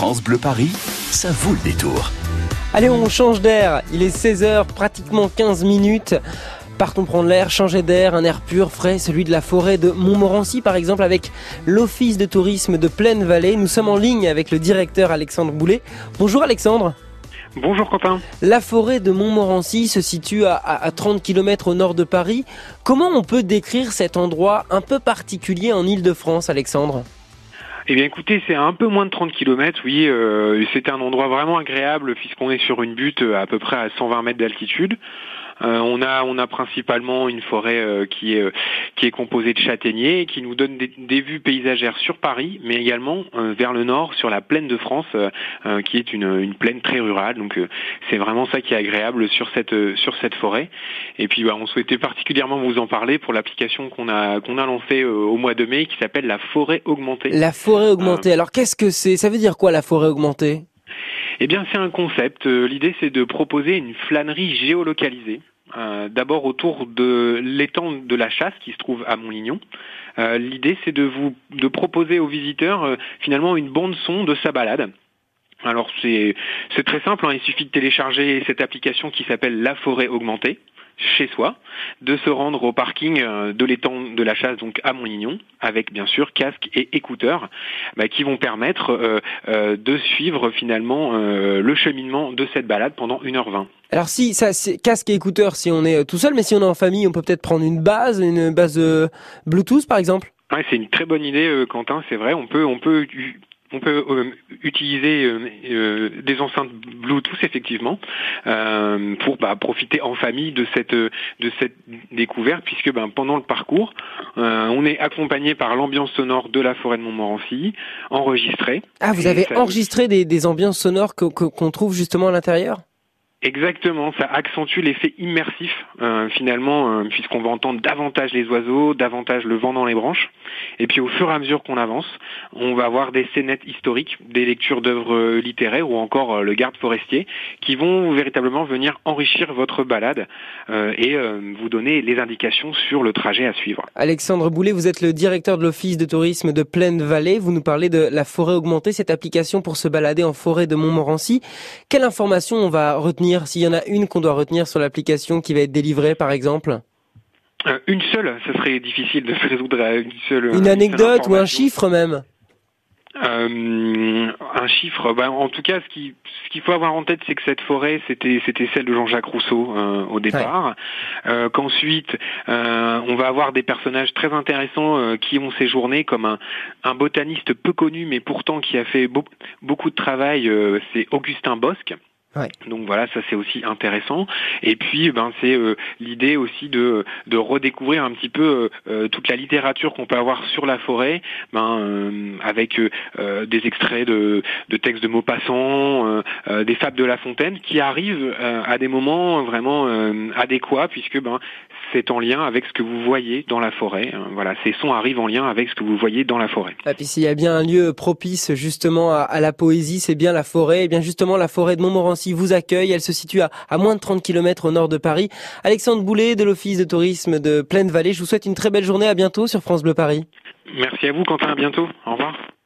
France Bleu Paris, ça vaut le détour. Allez, on change d'air. Il est 16h, pratiquement 15 minutes. Partons prendre l'air, changer d'air, un air pur, frais, celui de la forêt de Montmorency par exemple avec l'Office de tourisme de Plaine Vallée. Nous sommes en ligne avec le directeur Alexandre Boulet. Bonjour Alexandre. Bonjour copain. La forêt de Montmorency se situe à, 30 km au nord de Paris. Comment on peut décrire cet endroit un peu particulier en Ile-de-France, Alexandre? Eh bien écoutez, c'est un peu moins de 30 km, oui. Euh, c'est un endroit vraiment agréable puisqu'on est sur une butte à peu près à 120 mètres d'altitude. Euh, on a on a principalement une forêt euh, qui est euh, qui est composée de châtaigniers qui nous donne des, vues paysagères sur Paris, mais également vers le nord sur la plaine de France, qui est une, une plaine très rurale. Donc c'est vraiment ça qui est agréable sur cette sur cette forêt. Et puis bah, on souhaitait particulièrement vous en parler pour l'application qu'on a qu'on a lancée au mois de mai qui s'appelle la forêt augmentée. La forêt augmentée. Alors qu'est-ce que c'est? Ça veut dire quoi la forêt augmentée? Eh bien, c'est un concept. L'idée, c'est de proposer une flânerie géolocalisée euh, d'abord autour de l'étang de la chasse qui se trouve à Montlignon. Euh, l'idée c'est de vous de proposer aux visiteurs euh, finalement une bande son de sa balade. Alors c'est c'est très simple, hein. il suffit de télécharger cette application qui s'appelle La Forêt Augmentée chez soi, de se rendre au parking euh, de l'étang de la chasse, donc à Montlignon, avec bien sûr casque et écouteurs, bah, qui vont permettre euh, euh, de suivre finalement le cheminement de cette balade pendant 1h20. Alors si ça c'est casque et écouteurs si on est tout seul, mais si on est en famille, on peut peut-être prendre une base, une base Bluetooth par exemple? Ouais, c'est une très bonne idée, Quentin. C'est vrai, on peut on peut on peut euh, utiliser euh, euh, des enceintes Bluetooth effectivement pour bah, profiter en famille de cette de cette découverte puisque ben, pendant le parcours on est accompagné par l'ambiance sonore de la forêt de Montmorency enregistrée. Ah vous avez enregistré des, des ambiances sonores qu'on trouve justement à l'intérieur? Exactement, ça accentue l'effet immersif euh, finalement, euh, puisqu'on va entendre davantage les oiseaux, davantage le vent dans les branches. Et puis au fur et à mesure qu'on avance, on va avoir des scénettes historiques, des lectures d'œuvres euh, littéraires ou encore le garde forestier, qui vont véritablement venir enrichir votre balade et vous donner les indications sur le trajet à suivre. Alexandre Boulet, vous êtes le directeur de l'Office de tourisme de Plaine Vallée. Vous nous parlez de la forêt augmentée, cette application pour se balader en forêt de Montmorency. Quelle information on va retenir s'il y en a une qu'on doit retenir sur l'application qui va être délivrée, par exemple euh, Une seule, ce serait difficile de se résoudre à une seule. Une anecdote ou un chiffre même euh, un chiffre, bah, en tout cas, ce qui ce qu'il faut avoir en tête, c'est que cette forêt, c'était c'était celle de Jean-Jacques Rousseau euh, au départ. Qu'ensuite, on va avoir des personnages très intéressants qui ont séjourné, comme un, un botaniste peu connu, mais pourtant qui a fait beaucoup de travail. c'est Augustin Bosque. Donc voilà, ça c'est aussi intéressant. Et puis, ben c'est euh, l'idée aussi de de redécouvrir un petit peu euh, euh, toute la littérature qu'on peut avoir sur la forêt, ben avec des extraits de de textes de Maupassant, des fables de La Fontaine, qui arrivent à des moments vraiment adéquats puisque ben c'est en lien avec ce que vous voyez dans la forêt. Hein. Voilà, ces sons arrivent en lien avec ce que vous voyez dans la forêt. Et puis s'il y a bien un lieu propice justement à, à la poésie, c'est bien la forêt. Et bien justement la forêt de Montmorency vous accueille. Elle se situe à, à moins de 30 km au nord de Paris. Alexandre Boulet de l'Office de tourisme de Plaine Vallée. Je vous souhaite une très belle journée. À bientôt sur France Bleu Paris. Merci à vous, Quentin. À bientôt. Au revoir.